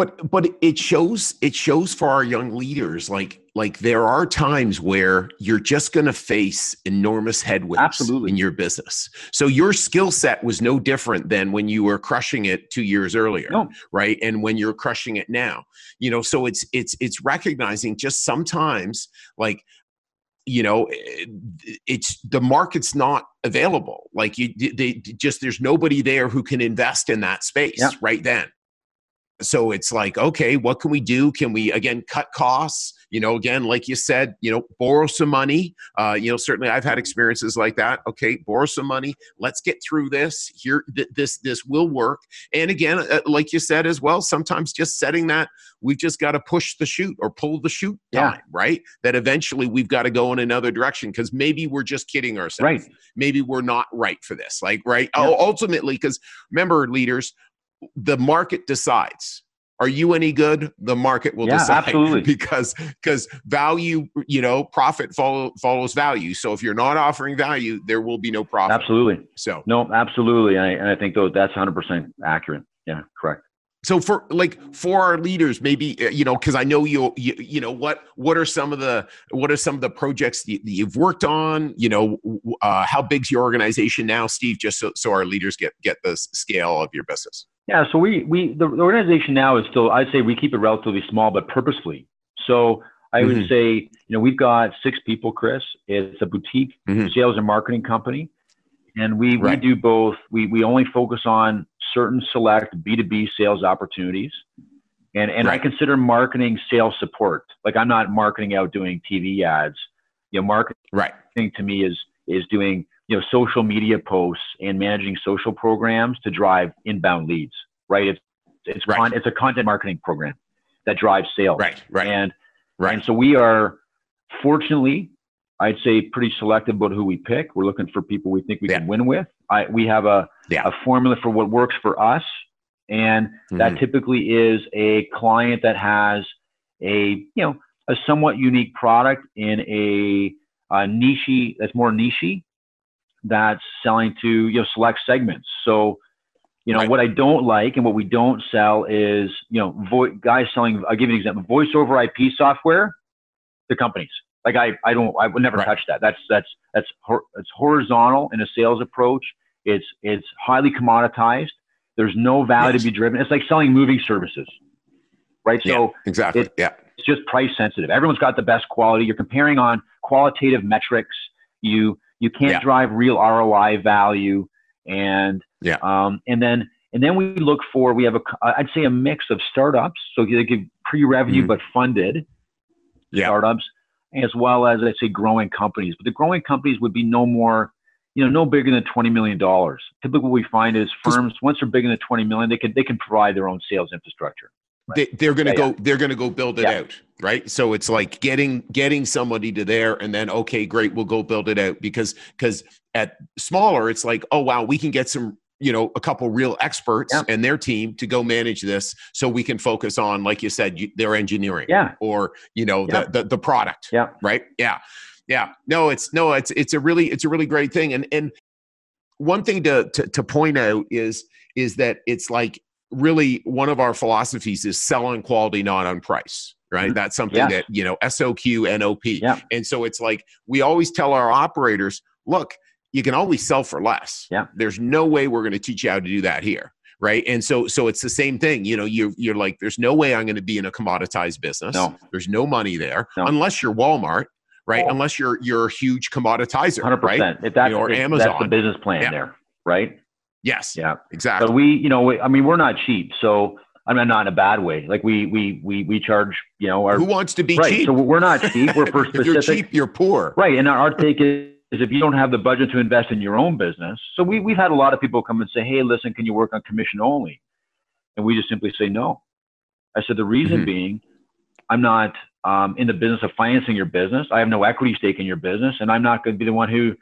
But but it shows it shows for our young leaders like like there are times where you're just going to face enormous headwinds Absolutely. in your business. So your skill set was no different than when you were crushing it two years earlier No. right? And when you're crushing it now you know so it's it's it's recognizing just sometimes like you know eh, it's the market's not available. Like you they just there's nobody there who can invest in that space right then so it's like okay what can we do? Can we again cut costs? You know again like you said you know borrow some money. Uh, you know certainly i've had experiences like that. Okay borrow some money. Let's get through this. Here th- this this will work. And again uh, like you said as well sometimes just setting that we've just got to push the shoot or pull the shoot Yeah. time right? That eventually we've got to go in another direction because maybe we're just kidding ourselves. Right. maybe we're not right for this like right? Yeah. oh, ultimately because remember leaders the market decides are you any good the market will Yeah, decide absolutely. <laughs> because because value you know profit follow, follows value so if you're not offering value there will be no profit Absolutely. so No, absolutely. And I, and I think though that's 100% accurate. Yeah, correct. So for like for our leaders maybe uh, you know because i know you, you you know what what are some of the what are some of the projects that you've worked on you know uh, how big's your organization now steve just so, so our leaders get get the scale of your business Yeah. So we, we, the, the organization now is still, I'd say we keep it relatively small, but purposefully. So I would Mhm. say, you know, we've got six people, Chris. It's a boutique Mhm. sales and marketing company. And we, we do both. We, we only focus on certain select B2B sales opportunities. And, and I consider marketing sales support. Like I'm not marketing out doing TV ads. You know, marketing right thing to me is is doing you know social media posts and managing social programs to drive inbound leads right it's it's Right. con- it's a content marketing program that drives sales right right and right and so we are fortunately i'd say pretty selective about who we pick we're looking for people we think we Yeah. can win with i we have a Yeah. a formula for what works for us and that Mhm. typically is a client that has a you know a somewhat unique product in a, a niche that's more niche that's selling to you know select segments. So, you know Right. what I don't like and what we don't sell is you know vo- guys selling. I'll give you an example: voice over IP software. The companies like I I don't I would never Right. touch that. That's that's that's hor- it's horizontal in a sales approach. It's it's highly commoditized. There's no value Yes. to be driven. It's like selling moving services, right? So yeah, exactly. it- yeah. it's just price sensitive. Everyone's got the best quality. You're comparing on qualitative metrics. You you can't Yeah. drive real ROI value, and Yeah. um, and then and then we look for we have a I'd say a mix of startups, so they give pre-revenue Mhm. but funded Yeah. startups, as well as I'd say growing companies. But the growing companies would be no more. You know, no bigger than twenty million dollars. Typically, what we find is firms once they're bigger than twenty million, they can they can provide their own sales infrastructure. They, they're going to Yeah, go. They're going to go build it Yeah. out, right? So it's like getting getting somebody to there, and then okay, great, we'll go build it out because because at smaller, it's like oh wow, we can get some you know a couple real experts Yeah. and their team to go manage this, so we can focus on like you said, you, their engineering, Yeah, or you know Yeah. the, the the product, yeah. right? Yeah, yeah. No, it's no, it's it's a really it's a really great thing, and and one thing to to, to point out is is that it's like really one of our philosophies is sell on quality, not on price. Right. Mhm. That's something Yes. that, you know, SOQ, NOP. Yeah. And so it's like we always tell our operators, look, you can always sell for less. Yeah. There's no way we're going to teach you how to do that here. Right. And so so it's the same thing. You know, you're you're like, there's no way I'm going to be in a commoditized business. No. There's no money there. No. Unless you're Walmart, right? Oh. Unless you're you're a huge commoditizer. Hundred Right. percent. If that's You know, or if that's Amazon. the business plan Yeah. there, right? Yes. Yeah. Exactly. But we, you know, we, I mean, we're not cheap, so I mean, not in a bad way. Like we, we, we, we charge, you know, our Who wants to be right. cheap? So we're not cheap. We're <laughs> for if you're cheap, you're poor. right? And our, our take is, is if you don't have the budget to invest in your own business. So we, we've had a lot of people come and say, "Hey, listen, can you work on commission only?" And we just simply say no. I said the reason Mhm. being, I'm not um, in the business of financing your business. I have no equity stake in your business, and I'm not going to be the one who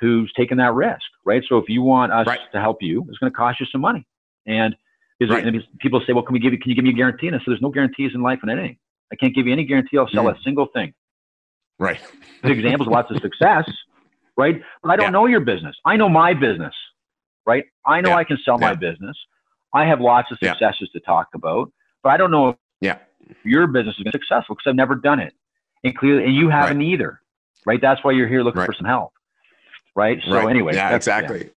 who's taking that risk, right? So if you want us Right. to help you, it's going to cost you some money. And because Right. and people say, "Well, can we give you? Can you give me a guarantee?" And I said, "There's no guarantees in life on anything. I can't give you any guarantee. I'll sell Mhm. a single thing." Right. Examples, lots of success, right? But I don't Yeah. know your business. I know my business, right? I know Yeah. I can sell my business. I have lots of Yeah. successes to talk about, but I don't know if Yeah. your business is going to be successful because I've never done it, and clearly, and you haven't either, right? That's why you're here looking Right. for some help, right? So right. anyway, yeah, exactly.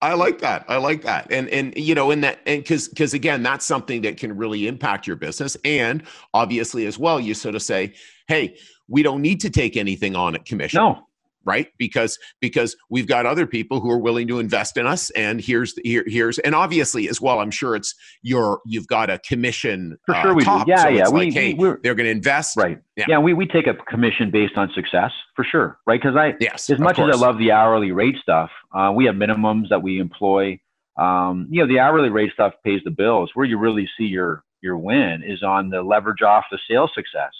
I like that. I like that. And and you know, in that and because because again, that's something that can really impact your business. And obviously as well, you sort of say, hey, we don't need to take anything on at commission. No, right because because we've got other people who are willing to invest in us and here's the, here here's and obviously as well i'm sure it's your you've got a commission for uh, sure we top, do. Yeah, so yeah. we, like hey we, they're going to invest right. Yeah. Yeah, we, we take a commission based on success for sure, right? Because I, yes as much as I love the hourly rate stuff, uh, we have minimums that we employ. Um, you know, the hourly rate stuff pays the bills. Where you really see your your win is on the leverage off the sales success,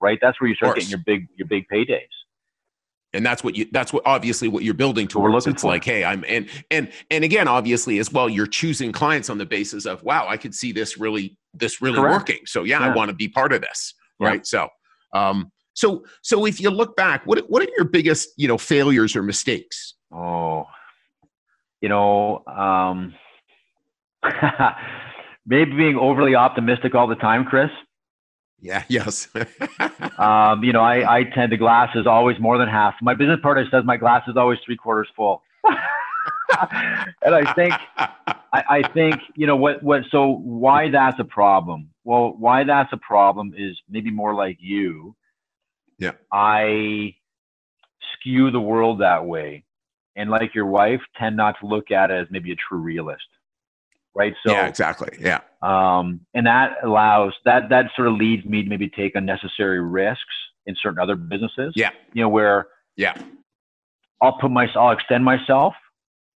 right? That's where you start getting your big your big paydays. And that's what you that's what obviously what you're building towards it's for. like hey i'm and and and again obviously as well you're choosing clients on the basis of wow i could see this really this really Correct. working so yeah, i want to be part of this Yeah. right so um so so if you look back what what are your biggest you know failures or mistakes Oh, you know, um, <laughs> maybe being overly optimistic all the time, Chris. Yeah <laughs> yes Um, you know, I, I tend to glass is always more than half. My business partner says my glass is always three quarters full. <laughs> and I think, I, I think, you know, what, what, so why that's a problem? Well, why that's a problem is maybe more like you. Yeah. I skew the world that way. And like your wife, tend not to look at it as maybe a true realist. Right. So, yeah exactly yeah um, and that allows that that sort of leads me to maybe take unnecessary risks in certain other businesses. Yeah. You know where yeah I'll put myself. I'll extend myself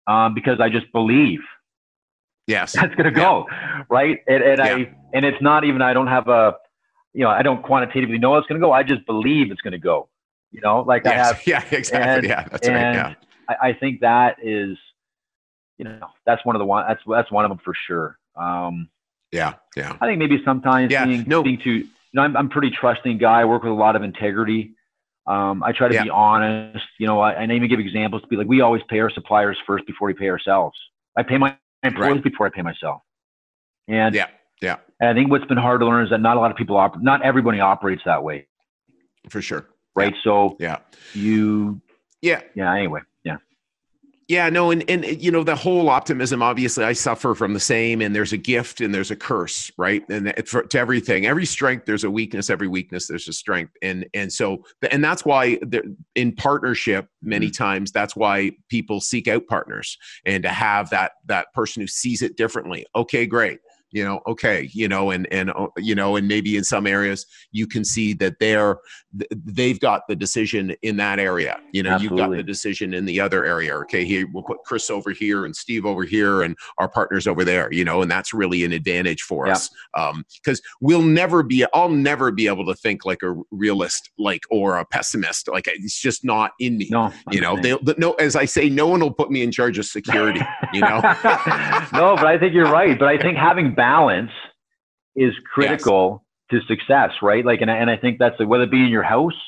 um, because I just believe yes <laughs> that's going to go right. And, and Yeah. I and it's not even I don't have a you know I don't quantitatively know it's going to go. I just believe it's going to go. You know, like I have. <laughs> yeah exactly and- yeah that's right yeah I, I think that is, you know, that's one of the one that's that's one of them for sure. Um, yeah yeah I think maybe sometimes Yeah, being, no. being too, you know, I'm, I'm a pretty trusting guy. I work with a lot of integrity. Um, I try to Yeah. be honest. You know, I, and I even give examples to be like, we always pay our suppliers first before we pay ourselves. I pay my employees Right. before I pay myself. And, Yeah, yeah. and I think what's been hard to learn is that not a lot of people operate, not everybody operates that way, For sure. right? So Yeah. you, Yeah. yeah. Anyway, yeah, no, and and you know the whole optimism. Obviously, I suffer from the same, and there's a gift and there's a curse, right? And for, to everything, every strength there's a weakness. Every weakness there's a strength, and and so and that's why there, in partnership, many mm. times that's why people seek out partners and to have that that person who sees it differently. Okay, great. You know, okay, you know, and and uh, you know, and maybe in some areas you can see that they're they've got the decision in that area. You know, you've got the decision in the other area. Okay, here we'll put Chris over here and Steve over here and our partners over there. You know, and that's really an advantage for us because we'll never be. I'll never be able to think like a realist, like or a pessimist. Like it's just not in me. no, You know, they no. As I say, no one will put me in charge of security. You know. <laughs> no, but I think you're right. But I think having balance is critical to success, right? Like, and I, and I think that's whether it be in your house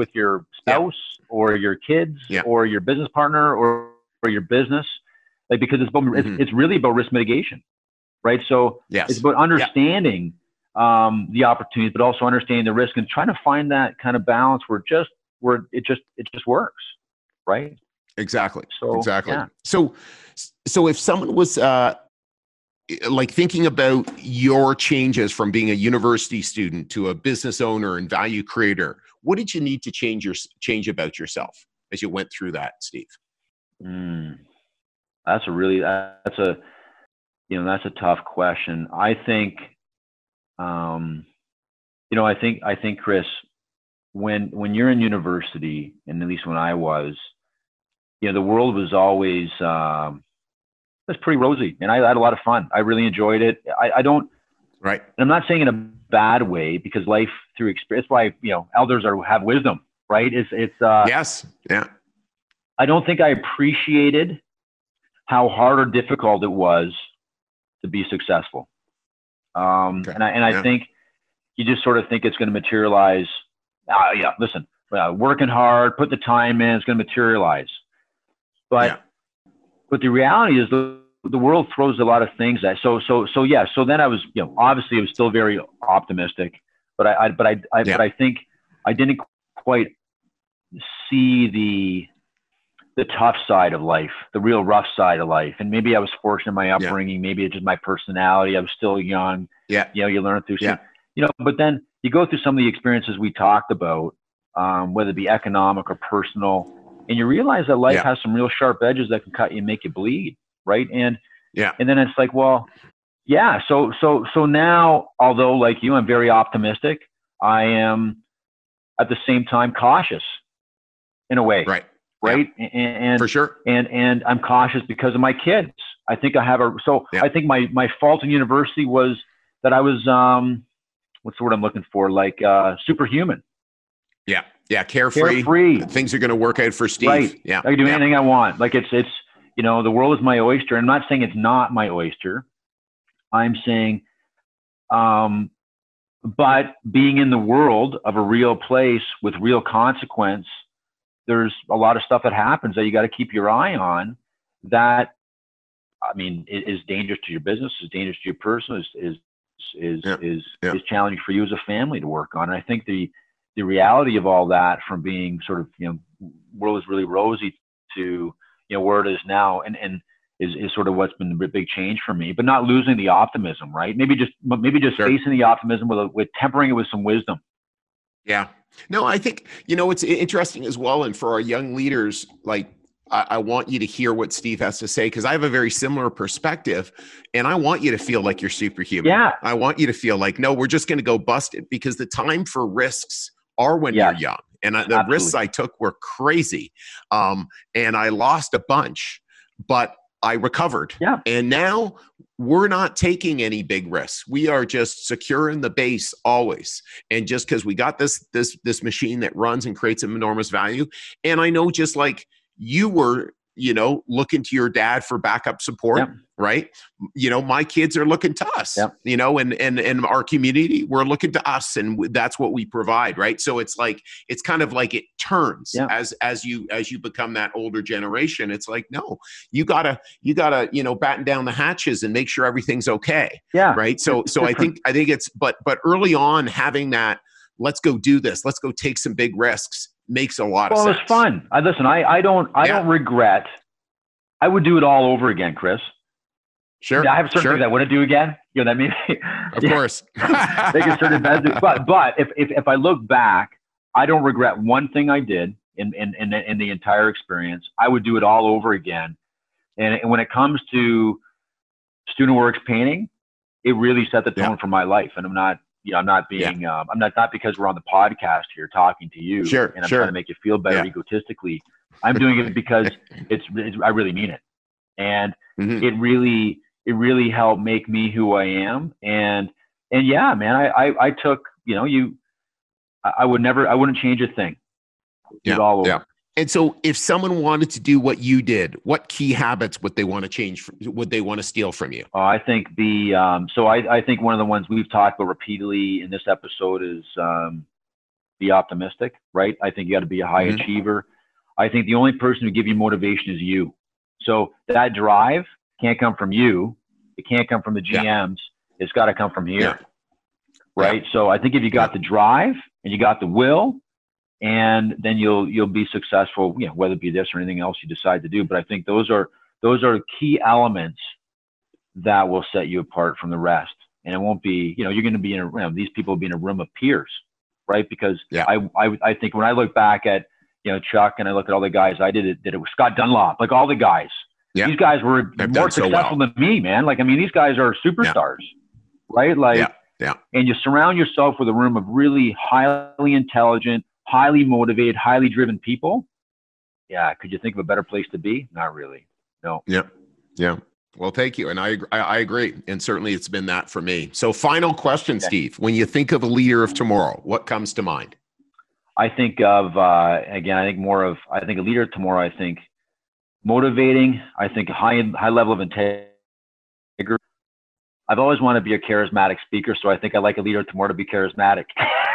with your Yeah. spouse or your kids Yeah. or your business partner or, or your business, like because it's, about, Mhm. it's it's really about risk mitigation, right? So Yes. it's about understanding um, the opportunities, but also understanding the risk and trying to find that kind of balance where just where it just it just works, right? Exactly. So exactly. yeah. So, so if someone was uh, like thinking about your changes from being a university student to a business owner and value creator, what did you need to change your change about yourself as you went through that, Steve? Mm, that's a really that's a you know that's a tough question. I think, um, you know, I think I think Chris, when when you're in university, and at least when I was, you know, the world was always um, was pretty rosy, and I had a lot of fun. I really enjoyed it. I, I don't. Right. And I'm not saying in a bad way because life through experience. That's why you know elders are have wisdom, right? It's it's uh, yes. Yeah. I don't think I appreciated how hard or difficult it was to be successful. Um, Okay. And I and I Yeah. think you just sort of think it's going to materialize. Ah, yeah, listen, uh, working hard, put the time in, it's going to materialize. But Yeah. But the reality is the the world throws a lot of things at. So so so yeah. So then I was you know obviously I was still very optimistic, but I, I but I, I Yeah. but I think I didn't quite see the the tough side of life, the real rough side of life. And maybe I was fortunate in my upbringing. Maybe it's just my personality. I was still young. Yeah. You know, you learn through, some, Yeah. you know, but then you go through some of the experiences we talked about, um, whether it be economic or personal, and you realize that life Yeah. has some real sharp edges that can cut you and make you bleed. Right. And, Yeah. and then it's like, well, yeah. So, so, so now, although like you, I'm very optimistic, I am at the same time cautious in a way Right. right? And, and For sure. and and I'm cautious because of my kids. I think I have a so Yeah. I think my my fault in university was that I was um what's the word I'm looking for like uh superhuman, Yeah. Yeah. Carefree. carefree. Things are going to work out for Steve. Right. Yeah. I can do yeah. anything I want. Like it's it's you know the world is my oyster. I'm not saying it's not my oyster. I'm saying, um, but being in the world of a real place with real consequence, there's a lot of stuff that happens that you got to keep your eye on. That I mean is dangerous to your business, is dangerous to your person, is is is Yeah. is, Yeah. is challenging for you as a family to work on. And I think the the reality of all that from being sort of you know world is really rosy to you know where it is now and and is, is sort of what's been the big change for me but not losing the optimism right maybe just maybe just Sure. facing the optimism with a, with tempering it with some wisdom Yeah. No, I think, you know, it's interesting as well. And for our young leaders, like, I, I want you to hear what Steve has to say because I have a very similar perspective and I want you to feel like you're superhuman. yeah I want you to feel like, no, we're just going to go bust it because the time for risks are when you're young. And I, the risks I took were crazy. Um, and I lost a bunch, but I recovered. Yeah. And now we're not taking any big risks. We are just securing the base always. And just because we got this this this machine that runs and creates an enormous value, and I know just like you were you know looking to your dad for backup support Yep. right you know my kids are looking to us Yep. you know and and and our community we're looking to us and that's what we provide right so it's like it's kind of like it turns Yeah. as as you as you become that older generation it's like no you gotta you gotta you know batten down the hatches and make sure everything's okay Yeah. right so so i think i think it's but but early on having that let's go do this let's go take some big risks makes a lot Well, of it sense was fun. I listen. I, I don't I Yeah. don't regret. I would do it all over again, Chris. sure Yeah, I have certain sure things I wouldn't do again. You know, that maybe of <laughs> Yeah. course <laughs> making certain bets. But but if, if if I look back, I don't regret one thing I did in in in the, in the entire experience. I would do it all over again. And, and when it comes to student works painting, it really set the tone Yeah. for my life. And I'm not you know I'm not being um, I'm not not because we're on the podcast here talking to you Sure, and I'm sure. trying to make you feel better Yeah. egotistically. I'm doing it because <laughs> it's, it's I really mean it. And Mhm. it really it really helped make me who I am. And and yeah, man, I I, I took you know you I, I would never I wouldn't change a thing. Yeah, all over. yeah. And so, if someone wanted to do what you did, what key habits would they want to change? From, would they want to steal from you? Uh, I think the um, so I, I think one of the ones we've talked about repeatedly in this episode is um, be optimistic, right? I think you got to be a high Mhm. achiever. I think the only person who give you motivation is you. So that drive can't come from you. It can't come from the Yeah. GMs. It's got to come from here, Yeah. right? So I think if you got the drive and you got the will, and then you'll you'll be successful. You know, whether it be this or anything else you decide to do. But I think those are those are key elements that will set you apart from the rest. And it won't be, you know, you're going to be in a, you know, these people will be in a room of peers, right? Because Yeah. I, I, I think when I look back at, you know, Chuck and I look at all the guys I did it, did it with Scott Dunlop, like all the guys, Yeah. these guys were They've more done so successful than me, man. Like, I mean, these guys are superstars, right? Like, Yeah. Yeah. and you surround yourself with a room of really highly intelligent, highly motivated, highly driven people. Yeah. Could you think of a better place to be? Not really. No. Yeah. Yeah. Well, thank you, and I I, I agree, and certainly it's been that for me. So, final question, Okay. Steve: When you think of a leader of tomorrow, what comes to mind? I think of uh, again. I think more of. I think a leader of tomorrow. I think motivating. I think high high level of integrity. I've always wanted to be a charismatic speaker, so I think I like a leader tomorrow to be charismatic. <laughs>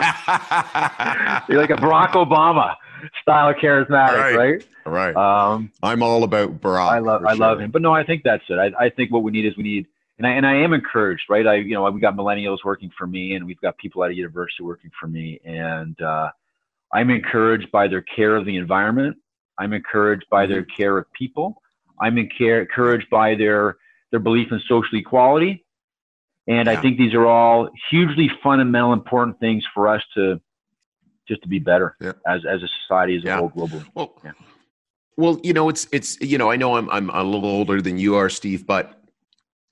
<laughs> You're like a Barack Obama style of charismatic, right? Right. Um, I'm all about Barack. I love I love him, but no, I think that's it. I, I think what we need is we need, and I and I am encouraged, right? I you know we got millennials working for me, and we've got people at a university working for me, and uh, I'm encouraged by their care of the environment. I'm encouraged by their Mm-hmm. care of people. I'm encouraged by their their belief in social equality, and I think these are all hugely fundamental, important things for us to just to be better Yeah. as as a society as a Yeah. whole globally. Well, Yeah. well, you know, it's it's you know, I know I'm I'm a little older than you are, Steve, but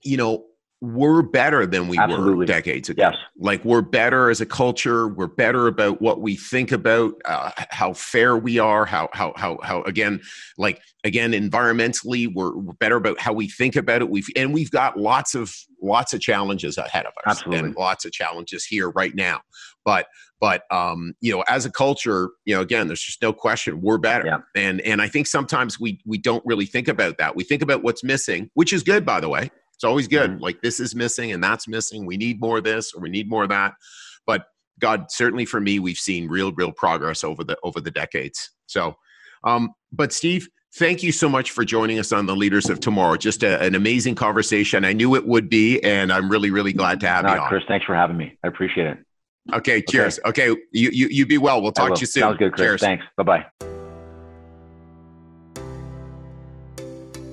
you know, we're better than we were decades ago. Yes. Like we're better as a culture. We're better about what we think about, uh, how fair we are, how how how how again, like again, environmentally, we're, we're better about how we think about it. We've and we've got lots of lots of challenges ahead of us, Absolutely. and lots of challenges here right now. But but um, you know, as a culture, you know, again, there's just no question we're better. Yeah. And and I think sometimes we we don't really think about that. We think about what's missing, which is good, by the way. It's always good. Mhm. Like this is missing and that's missing. We need more of this or we need more of that. But God, certainly for me, we've seen real, real progress over the over the decades. So, um, but Steve, thank you so much for joining us on the Leaders of Tomorrow. Just a, an amazing conversation. I knew it would be, and I'm really, really glad to have No, you on. Chris, thanks for having me. I appreciate it. Okay, cheers. Okay, you, you you be well. We'll talk to you soon. Sounds good, Chris. Cheers. Thanks. Bye bye.